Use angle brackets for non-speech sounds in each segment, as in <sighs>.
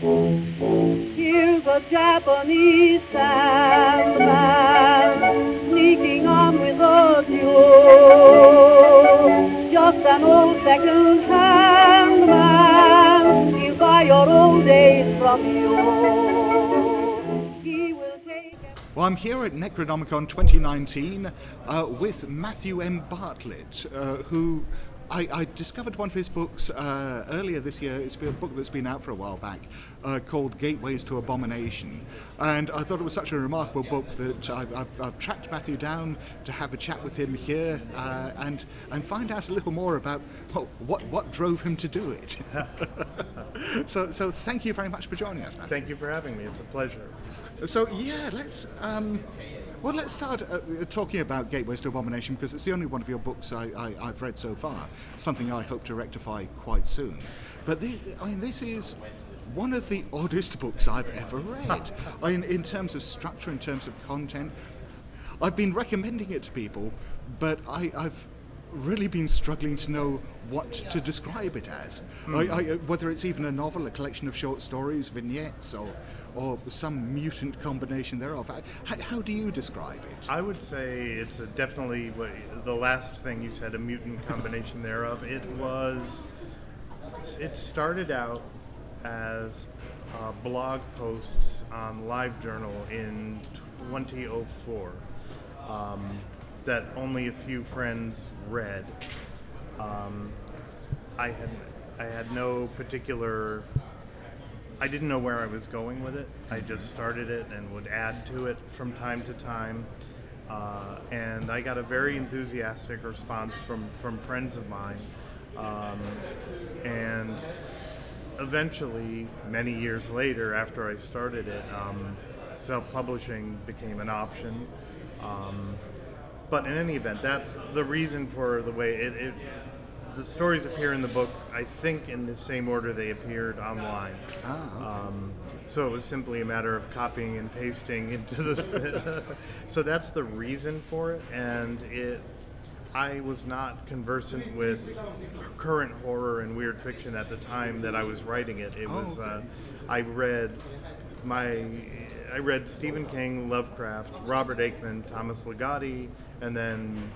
Here's a Japanese sandman sneaking on with a. Just an old second-hand man, he'll buy your old days from you. Well, I'm here at Necronomicon 2019 uh, with Matthew M. Bartlett, uh, who I, I discovered one of his books uh, earlier this year. It's been a book that's been out for a while back uh, called Gateways to Abomination. And I thought it was such a remarkable book that I've, I've, I've tracked Matthew down to have a chat with him here uh, and, and find out a little more about well, what, what drove him to do it. <laughs> so, so thank you very much for joining us, Matthew. Thank you for having me. It's a pleasure. So yeah, let's um, well let's start uh, uh talking about Gateways to Abomination because it's the only one of your books I, I, have read so far. Something I hope to rectify quite soon. But the, I mean, this is one of the <laughs> oddest books I've ever read. I mean, in terms of structure, in terms of content. I've been recommending it to people, but I, I've really been struggling to know what to describe it as. I, hmm. I, uh, whether it's even a novel, a collection of short stories, vignettes, or or some mutant combination thereof. How, how do you describe it? I would say it's definitely the last thing you said, a mutant combination thereof. It was. It started out as uh, blog posts on LiveJournal in 2004 um, that only a few friends read. Um, I had I had no particular I didn't know where I was going with it. I just started it and would add to it from time to time. Uh, and I got a very enthusiastic response from, from friends of mine. Um, and eventually, many years later, after I started it, um, self publishing became an option. Um, but in any event, that's the reason for the way it, it the stories appear in the book, I think, in the same order they appeared online. Ah, okay. um, so it was simply a matter of copying and pasting into the. <laughs> so that's the reason for it, and it. I was not conversant with current horror and weird fiction at the time that I was writing it. It oh, was. okay. Uh, I read my. I read Stephen King, Lovecraft, Robert Aickman, Thomas Ligotti, and then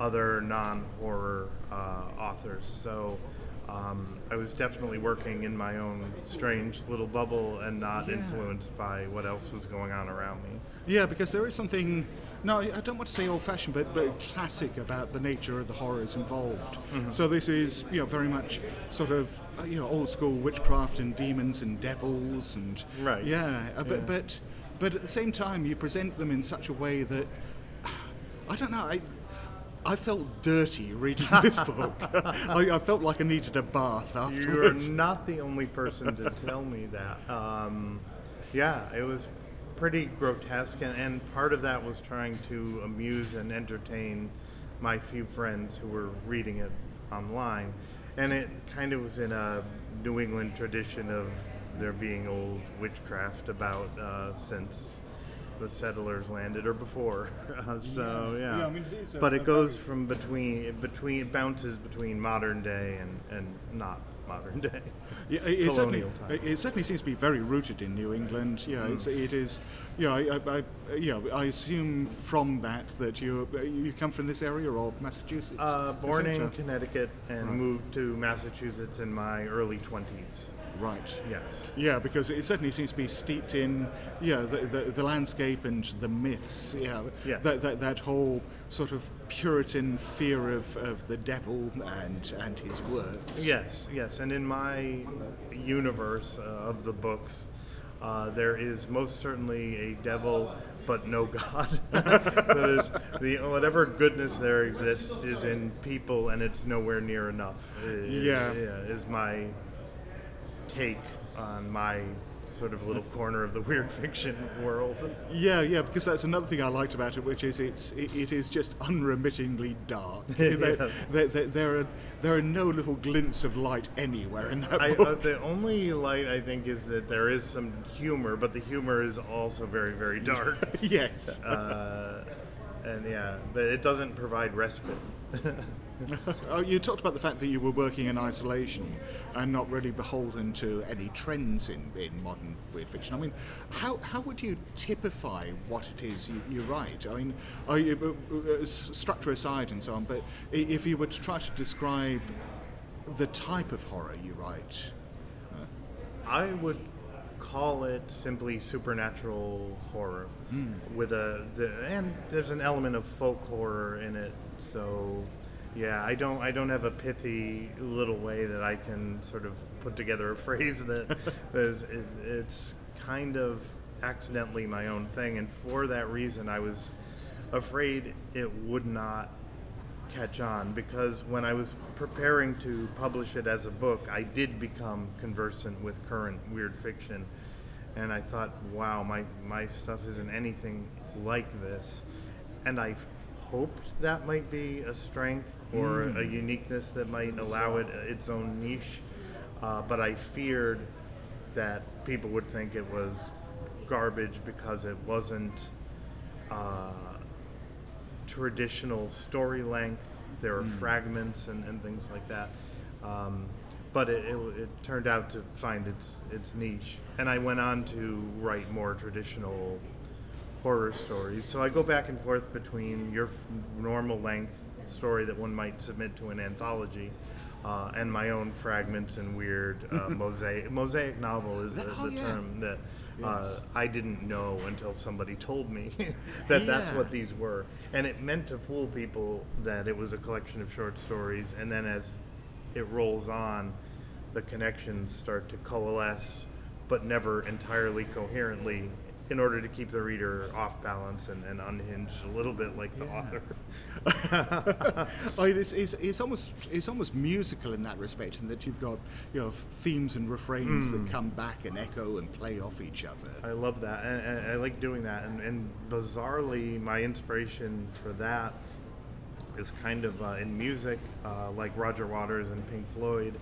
other non-horror uh, authors. So um, I was definitely working in my own strange little bubble and not yeah. influenced by what else was going on around me. Yeah, because there is something. No, I don't want to say old-fashioned, but, but classic about the nature of the horrors involved. Mm-hmm. So this is, you know, very much sort of, uh, you know, old-school witchcraft and demons and devils and right. Yeah, uh, but but but at the same time, you present them in such a way that <sighs> I don't know. I, I felt dirty reading this book. <laughs> I, I, felt like I needed a bath afterwards. You're not the only person to tell me that. Um, yeah, it was pretty grotesque, and, and part of that was trying to amuse and entertain my few friends who were reading it online. And it kind of was in a New England tradition of there being old witchcraft about uh, since the settlers landed or before. <laughs> So yeah, yeah I mean, it a, but it goes from between between it bounces between modern day and and not modern day. <laughs> Yeah, it, it certainly it certainly seems to be very rooted in New England. Yeah, mm. it's, it is. Yeah, I, I, I, yeah, I assume from that that you you come from this area or Massachusetts. Uh, born in Connecticut and right. moved to Massachusetts in my early twenties. Right. Yes. Yeah, because it certainly seems to be steeped in, yeah, the, the, the landscape and the myths. Yeah. Yeah. That, that, that whole sort of Puritan fear of, of the devil and and his works. Yes. Yes. And in my universe uh, of the books, uh, there is most certainly a devil but no God. <laughs> that is, the whatever goodness there exists is in people, and it's nowhere near enough. yeah, yeah, is my take on my sort of little corner of the weird fiction world. Yeah, yeah, because that's another thing I liked about it, which is it's it, it is just unremittingly dark. <laughs> yeah. there, there, there, there, are there are no little glints of light anywhere in that I, uh, book. Uh, the only light I think is that there is some humor, but the humor is also very very <laughs> dark. yes. Uh, and yeah, but it doesn't provide respite. <laughs> <laughs> Oh, you talked about the fact that you were working in isolation and not really beholden to any trends in, in modern weird fiction. I mean, how, how would you typify what it is you, you write? I mean, are you, uh, uh, structure aside and so on, but if you were to try to describe the type of horror you write, I would call it simply supernatural horror with a the, and there's an element of folk horror in it. So yeah, I don't I don't have a pithy little way that I can sort of put together a <laughs> phrase that is, is it's kind of accidentally my own thing and for that reason I was afraid it would not catch on because when I was preparing to publish it as a book, I did become conversant with current weird fiction. And I thought, wow, my, my stuff isn't anything like this. And I hoped that might be a strength or a uniqueness that might allow it its own niche. Uh, but I feared that people would think it was garbage because it wasn't. Uh, traditional story length. There are fragments and, and things like that. Um, but it, it, it turned out to find its its niche, and I went on to write more traditional horror stories. So I go back and forth between your f- normal length story that one might submit to an anthology. Uh, and my own fragments and weird uh, <laughs> mosaic mosaic novel is the, Oh, the yeah. term that uh, Yes. I didn't know until somebody told me <laughs> that that's what these were. And it meant to fool people that it was a collection of short stories. And then as it rolls on, the connections start to coalesce, but never entirely coherently, in order to keep the reader off balance and, and unhinged a little bit like the author. <laughs> I it's, it's, it's almost it's almost musical in that respect, in that you've got you know themes and refrains that come back and echo and play off each other. I love that. And, and I like doing that. And, and bizarrely, my inspiration for that is kind of uh, in music, uh, like Roger Waters and Pink Floyd.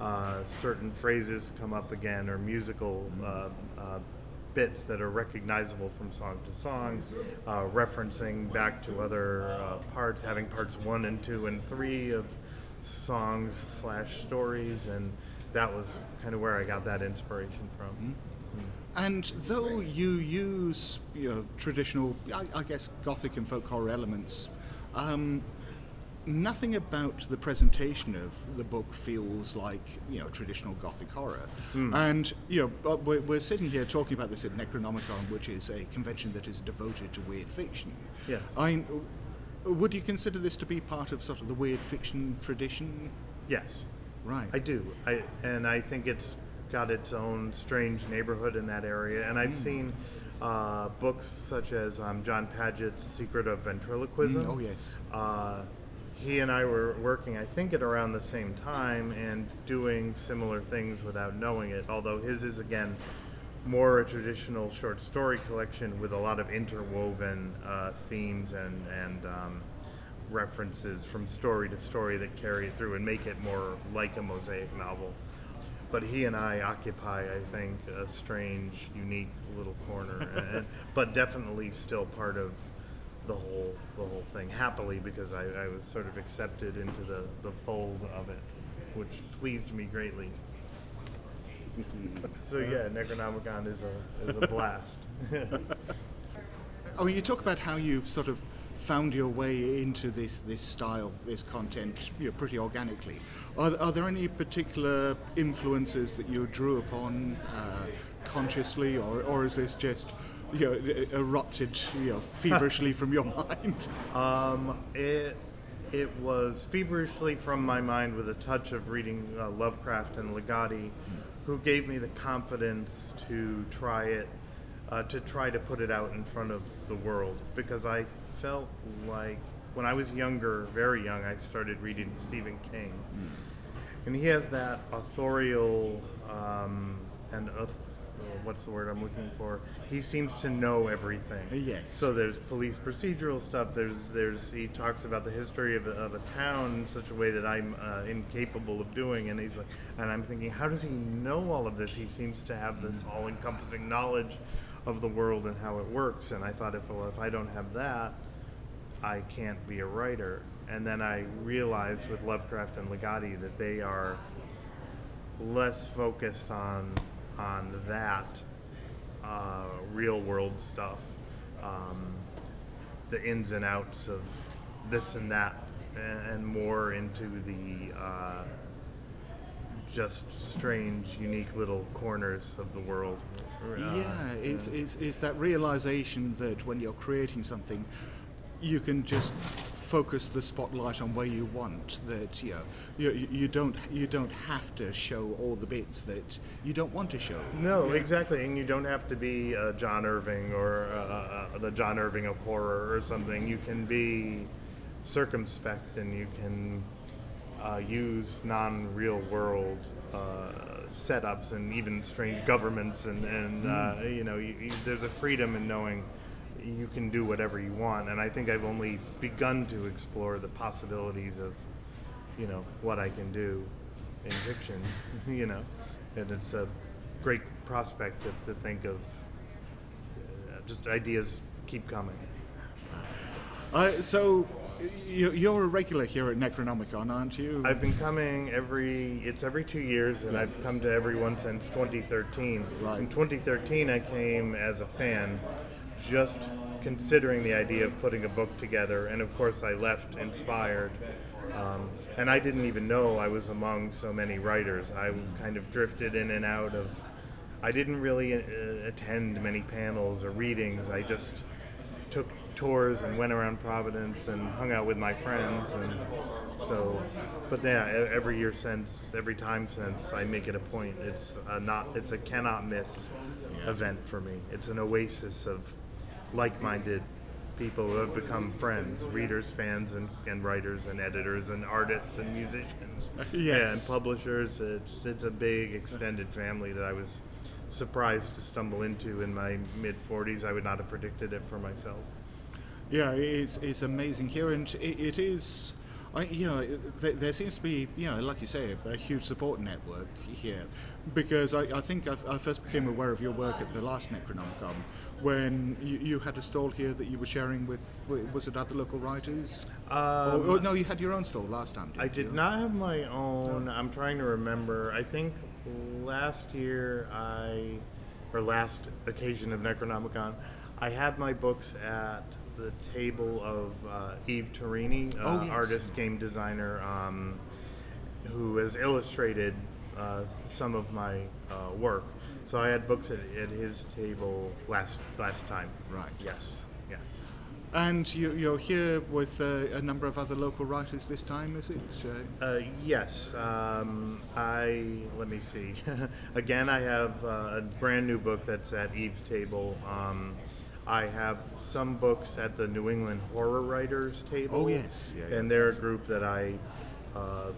Uh, certain phrases come up again, or musical uh, uh, bits that are recognizable from song to song, uh, referencing back to other uh, parts, having parts one and two and three of songs slash stories, and that was kind of where I got that inspiration from. And though you use you know traditional, I, I guess, gothic and folk horror elements, um, nothing about the presentation of the book feels like you know traditional gothic horror. And you know, we're, we're sitting here talking about this at Necronomicon, which is a convention that is devoted to weird fiction. Yes. I. Would you consider this to be part of sort of the weird fiction tradition? Yes. Right. I do. I and I think it's got its own strange neighborhood in that area. And I've Hmm. seen uh, books such as um, Jon Padgett's Secret of Ventriloquism. Oh yes. Uh, he and I were working, I think, at around the same time and doing similar things without knowing it. Although his is again more a traditional short story collection with a lot of interwoven uh, themes and and um, references from story to story that carry it through and make it more like a mosaic novel. But he and I occupy, I think, a strange, unique little corner, <laughs> and, but definitely still part of the whole the whole thing. Happily, because I, I was sort of accepted into the, the fold of it, which pleased me greatly. <laughs> so yeah, Necronomicon is a is a <laughs> blast. Oh, you talk about how you sort of found your way into this this style, this content, you know, pretty organically. Are, are there any particular influences that you drew upon uh, consciously, or, or is this just you know, erupted you know, <laughs> feverishly from your mind? Um, it it was feverishly from my mind with a touch of reading uh, Lovecraft and Ligotti, who gave me the confidence to try it, uh, to try to put it out in front of the world because I felt like when I was younger, very young, I started reading Stephen King, and he has that authorial um, and auth- what's the word I'm looking for? He seems to know everything. Yes. So there's police procedural stuff. There's there's he talks about the history of a, of a town in such a way that I'm uh, incapable of doing, and he's like, and I'm thinking, how does he know all of this? He seems to have this all-encompassing knowledge of the world and how it works. And I thought, if well, if I don't have that, I can't be a writer. And then I realized with Lovecraft and Ligotti that they are less focused on on that uh, real world stuff, um, the ins and outs of this and that, and, and more into the uh, just strange, unique little corners of the world. Uh, yeah, it's, it's, it's that realization that when you're creating something, you can just focus the spotlight on where you want. That you know, you, you don't you don't have to show all the bits that you don't want to show. No, exactly, and you don't have to be uh, John Irving or uh, uh, the John Irving of horror or something. You can be circumspect, and you can uh, use non-real world uh, setups and even strange governments, and, and uh, you know, you, you, there's a freedom in knowing you can do whatever you want. And I think I've only begun to explore the possibilities of, you know, what I can do in fiction. <laughs> You know, and it's a great prospect to, to think of. Uh, just ideas keep coming. Uh, so, you, you're a regular here at Necronomicon, aren't you? I've been coming every, it's every two years, and I've come to every one since 2013. Right. In 2013, I came as a fan, just considering the idea of putting a book together, and of course, I left inspired. Um, and I didn't even know I was among so many writers. I kind of drifted in and out of. I didn't really uh, attend many panels or readings. I just took tours and went around Providence and hung out with my friends and so but yeah every year since every time since I make it a point it's a not it's a cannot miss event for me it's an oasis of like-minded people who have become friends readers fans and, and writers and editors and artists and musicians Yes. and publishers it's, it's a big extended family that I was surprised to stumble into in my mid 40s I would not have predicted it for myself Yeah, it's, it's amazing here, and it, it is. I, you know, there, there seems to be, you know, like you say, a, a huge support network here, because I, I think I, I first became aware of your work at the last Necronomicon when you, you had a stall here that you were sharing with, was it other local writers? or, or no, you had your own stall last time. Didn't I did you? not have my own. I'm trying to remember. I think last year I, or last occasion of Necronomicon, I had my books at the table of uh, Yves Tourigny, uh, Oh, yes. artist, game designer, um, who has illustrated uh, some of my uh, work. So I had books at, at his table last last time. Right. Yes. Yes. And you, you're here with uh, a number of other local writers this time, is it? Uh, Uh, yes. Um, I let me see. <laughs> Again, I have uh, a brand new book that's at Yves's table. Um, I have some books at the New England Horror Writers table. Oh, yes. Yeah, yeah. and they're a group that I uh,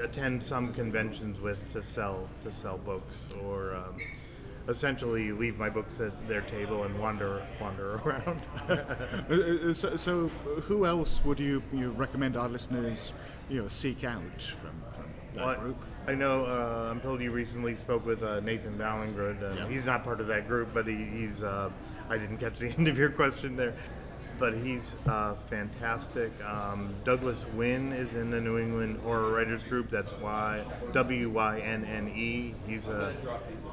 attend some conventions with to sell to sell books or. Um, Essentially, leave my books at their table and wander wander <laughs> around. Uh, uh, so, so, who else would you, you recommend our listeners, you know, seek out from, from that Well, group? I know. Uh, I'm told you recently spoke with uh, Nathan Ballingrud. Yeah. He's not part of that group, but he, he's. Uh, I didn't catch the <laughs> end of your question there, but he's uh, fantastic. Um, Douglas Wynne is in the New England Horror Writers Group. That's why W Y N N E. He's uh,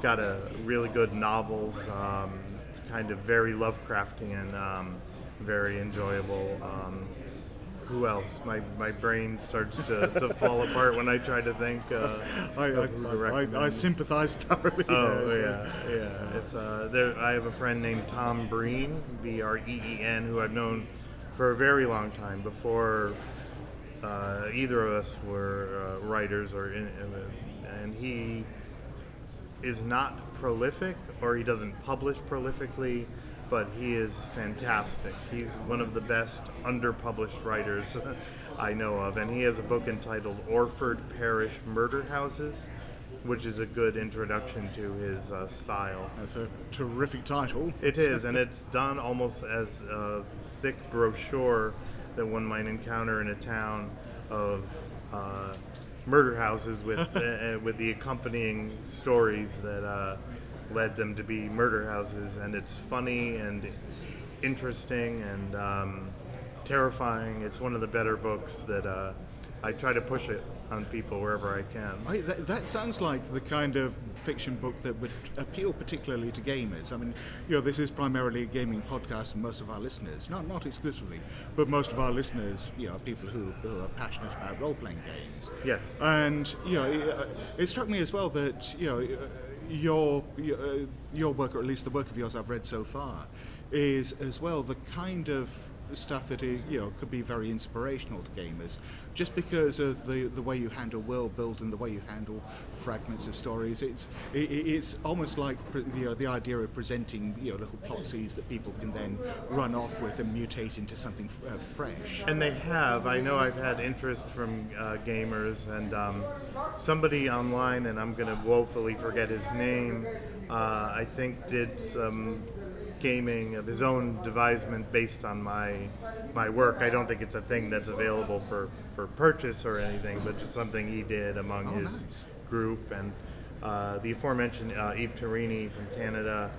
got a really good novels. Um, kind of very Lovecraftian. Um, very enjoyable. Um, who else? My, my brain starts to, to fall apart when I try to think. Uh, <laughs> I, I, I, I sympathise thoroughly. Oh there, so- yeah, yeah. It's uh, there. I have a friend named Tom Breen, B R E E N, who I've known for a very long time before uh, either of us were uh, writers or in, in, and he is not prolific or he doesn't publish prolifically, but he is fantastic. He's one of the best underpublished writers <laughs> I know of, and he has a book entitled Orford Parish Murder Houses, which is a good introduction to his uh, style. That's a terrific title. It is, and it's done almost as a thick brochure that one might encounter in a town of uh, murder houses with <laughs> uh, with the accompanying stories that uh, led them to be murder houses, and it's funny and interesting, and um, terrifying. It's one of the better books that uh, I try to push it on people wherever I can. I, that, that sounds like the kind of fiction book that would appeal particularly to gamers. I mean, you know, this is primarily a gaming podcast, and most of our listeners, not not exclusively, but most of our listeners, you know, are people who, who are passionate about role-playing games. Yes. And you know, it, it struck me as well that you know your your, uh, work, or at least the work of yours I've read so far, is as well the kind of stuff that is, you know could be very inspirational to gamers, just because of the the way you handle world build and the way you handle fragments of stories. It's it, it's almost like you know the idea of presenting you know little plot seeds that people can then run off with and mutate into something uh, fresh. And they have. I know I've had interest from uh, gamers, and um, somebody online, and I'm going to woefully forget his name, uh, I think did some gaming of his own devisement based on my my work. I don't think it's a thing that's available for, for purchase or anything, but just something he did among Oh, his nice. group. And uh, the aforementioned uh, Yves Tourigny from Canada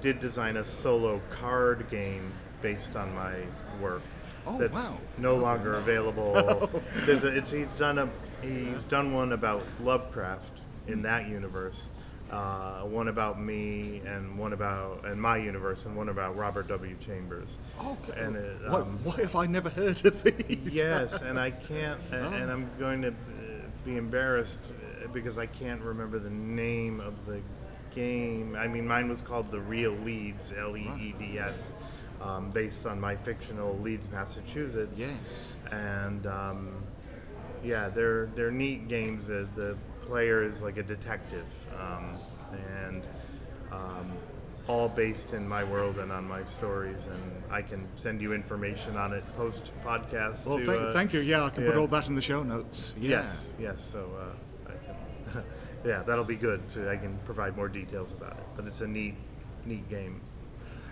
did design a solo card game based on my work. Oh, that's wow. no longer available. <laughs> There's a, it's, he's done a he's done one about Lovecraft in that universe, uh, one about me, and one about and my universe, and one about Robert W. Chambers. Okay. And it, why, um, why have I never heard of these? yes, and I can't, and, <laughs> Oh. and I'm going to uh, be embarrassed uh, because I can't remember the name of the game. I mean, mine was called The Real Leeds, L E E D S, um, based on my fictional Leeds, Massachusetts. Yes. And um, yeah, they're they're neat games. The, the player is like a detective, um, and um, all based in my world and on my stories. And I can send you information on it post podcast. Well, to, thank, uh, thank you. Yeah, I can put all that in the show notes. Yeah. Yes, yes. So, uh, I can, <laughs> yeah, that'll be good. So I can provide more details about it. But it's a neat, neat game.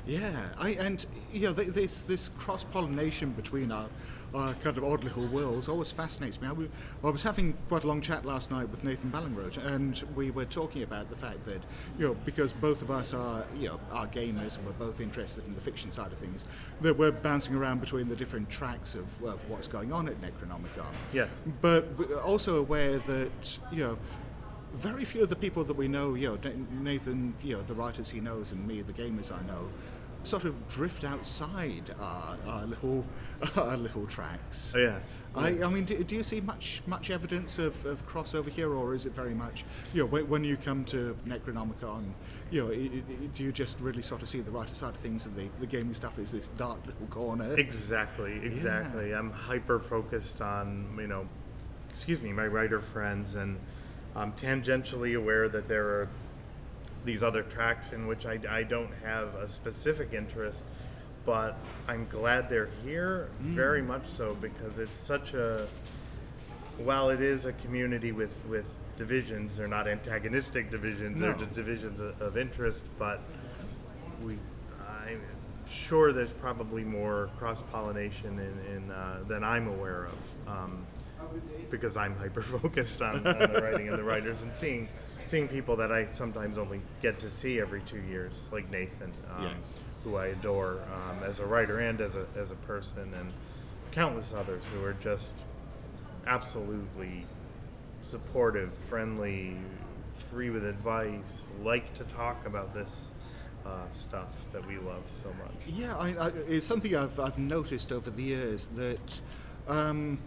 Yeah, I and you know th- this this cross pollination between our, our kind of odd little worlds always fascinates me. I, w- I was having quite a long chat last night with Nathan Ballingrud, and we were talking about the fact that you know because both of us are you know are gamers and we're both interested in the fiction side of things, that we're bouncing around between the different tracks of, of what's going on at Necronomicon. Yes. but we're also aware that you know very few of the people that we know, you know, Nathan, you know, the writers he knows, and me, the gamers I know, sort of drift outside our, our little <laughs> our little tracks. Oh, yes. I, I mean, do, do you see much much evidence of, of crossover here, or is it very much, you know, when, you come to Necronomicon, you know, i i do you just really sort of see the writer side of things, and the, the gaming stuff is this dark <laughs> little corner? Exactly, exactly. I'm hyper focused on, you know, excuse me, my writer friends, and I'm tangentially aware that there are these other tracks in which I, I don't have a specific interest, but I'm glad they're here, very much so, because it's such a, while it is a community with, with divisions, they're not antagonistic divisions, they're just divisions of, of interest, but we I'm sure there's probably more cross pollination in, in uh, than I'm aware of um, because I'm hyper focused on, on the writing and the writers and seeing seeing people that I sometimes only get to see every two years like Nathan um, Yes. who I adore um, as a writer and as a, as a person and countless others who are just absolutely supportive, friendly, free with advice, like to talk about this uh, stuff that we love so much. Yeah, I, I, it's something I've, I've noticed over the years that um,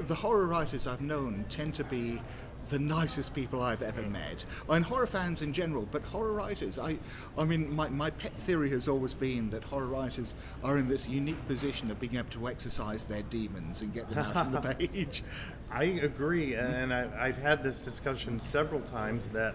the horror writers I've known tend to be the nicest people I've ever met. And horror fans in general, but horror writers, I, I mean, my, my pet theory has always been that horror writers are in this unique position of being able to exorcise their demons and get them out on the <laughs> page. I agree, and I, I've had this discussion several times that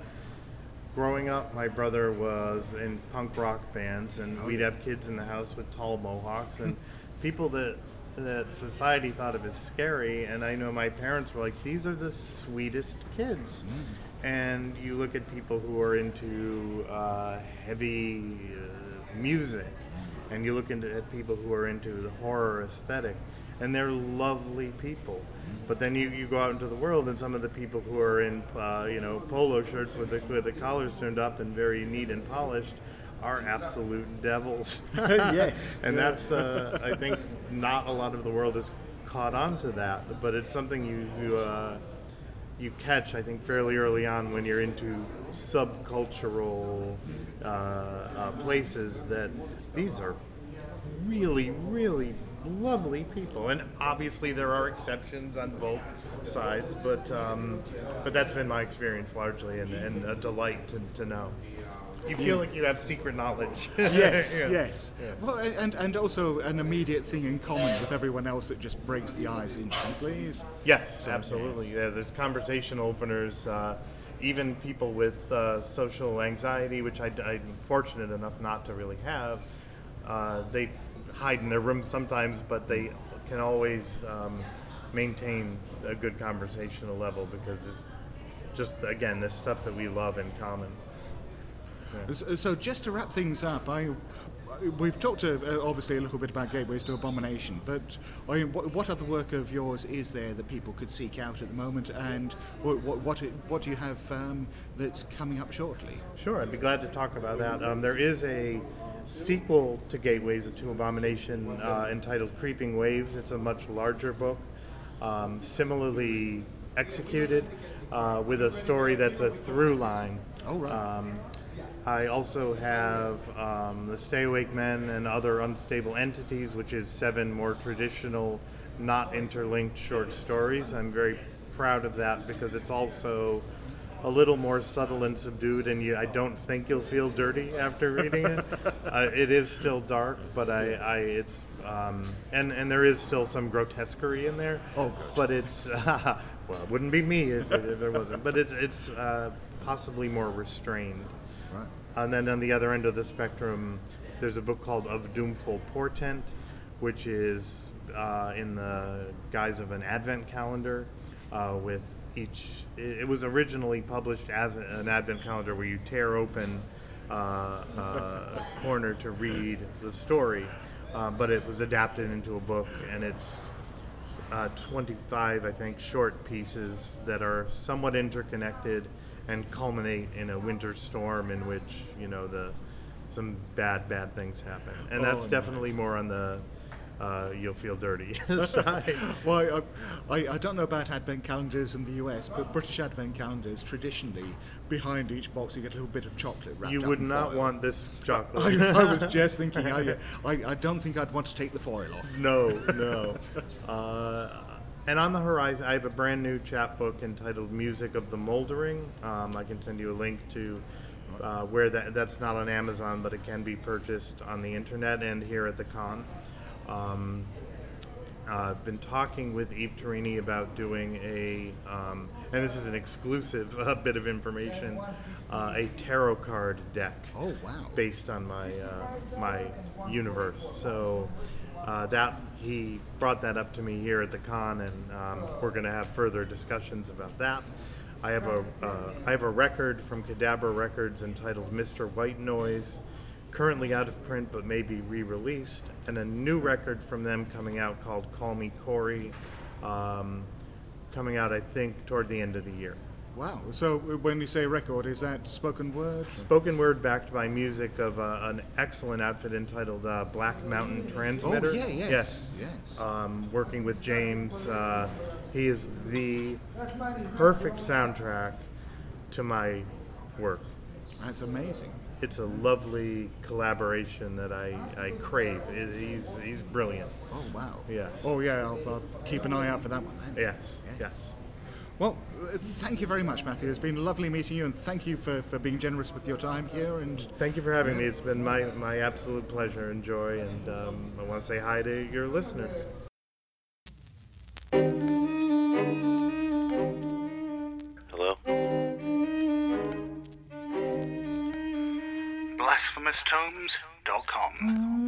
growing up, my brother was in punk rock bands, and Oh, we'd yeah. have kids in the house with tall mohawks, and <laughs> people that that society thought of as scary. And I know my parents were like, "These are the sweetest kids." Mm. And you look at people who are into uh, heavy uh, music, and you look into at people who are into the horror aesthetic, and they're lovely people. But then you, you go out into the world, and some of the people who are in uh, you know polo shirts with the with the collars turned up and very neat and polished are absolute devils. <laughs> yes. <laughs> and that's uh, I think not a lot of the world has caught on to that, but it's something you you, uh, you catch, I think, fairly early on when you're into subcultural uh, uh, places that these are really, really lovely people. And obviously, there are exceptions on both sides, but um, but that's been my experience largely, and, and a delight to, to know. You feel like you have secret knowledge. <laughs> Yes, Yeah. yes. Well, and, and also an immediate thing in common with everyone else that just breaks the ice instantly. Is, Yes, absolutely. Yeah, there's conversation openers. Uh, even people with uh, social anxiety, which I, am fortunate enough not to really have, uh, they hide in their rooms sometimes, but they can always um, maintain a good conversational level because it's just, again, this stuff that we love in common. So, so just to wrap things up, I, we've talked uh, obviously a little bit about Gateways to Abomination, but I mean, what, what other work of yours is there that people could seek out at the moment, and what what what, what do you have um, that's coming up shortly? Sure, I'd be glad to talk about that. Um, there is a sequel to Gateways to Abomination uh, entitled Creeping Waves. It's a much larger book, um, similarly executed, uh, with a story that's a through line. Oh, right. Um, I also have um, The Stay Awake Men and Other Unstable Entities, which is seven more traditional, not interlinked short stories. I'm very proud of that because it's also a little more subtle and subdued, and you, I don't think you'll feel dirty after reading it. <laughs> uh, it is still dark, but I, I it's um, and and there is still some grotesquerie in there. Oh, good. But it's <laughs> well, it wouldn't be me if, it, if there wasn't. But it's it's uh, possibly more restrained. Right. And then on the other end of the spectrum, there's a book called Of Doomful Portent, which is uh, in the guise of an advent calendar uh, with each. It, was originally published as an advent calendar where you tear open uh, a corner to read the story, uh, but it was adapted into a book and it's uh, 25, I think, short pieces that are somewhat interconnected and culminate in a winter storm in which you know the some bad bad things happen, and that's Oh, definitely nice. more on the uh, you'll feel dirty. <laughs> <laughs> Well, I, I, I don't know about advent calendars in the US, but British advent calendars traditionally, behind each box, you get a little bit of chocolate wrapped You would not foil. want this chocolate. I, I <laughs> was just thinking, I, I, I don't think I'd want to take the foil off. No, no. Uh, and on the horizon, I have a brand new chapbook entitled "Music of the Moldering." Um, I can send you a link to uh, where that that's not on Amazon, but it can be purchased on the internet and here at the con. Um, uh, I've been talking with Yves Tourigny about doing a, um, and this is an exclusive <laughs> uh, bit of information, uh, a tarot card deck Oh, wow. based on my uh, my universe. So uh, that he brought that up to me here at the con, and um, we're going to have further discussions about that. I have a uh, I have a record from Cadabra Records entitled "Mr. White Noise," currently out of print but may be re-released, and a new record from them coming out called "Call Me Corey," um, coming out I think toward the end of the year. Wow. So when you say record, is that spoken word? Spoken word backed by music of uh, an excellent outfit entitled uh, Black Mountain Transmitter. Oh, yeah, yes, yes. Um, working with James. Uh, he is the perfect soundtrack to my work. That's amazing. It's a lovely collaboration that I, I crave. It, he's, he's brilliant. Oh, wow. Yes. Oh, yeah, I'll, I'll keep an eye out for that one then. Yes, yes. Well, uh, thank you very much, Matthew. It's been lovely meeting you, and thank you for, for being generous with your time here. And Thank you for having me. It's been my, my absolute pleasure and joy, and um, I want to say hi to your listeners. Hello? BlasphemousTomes.com.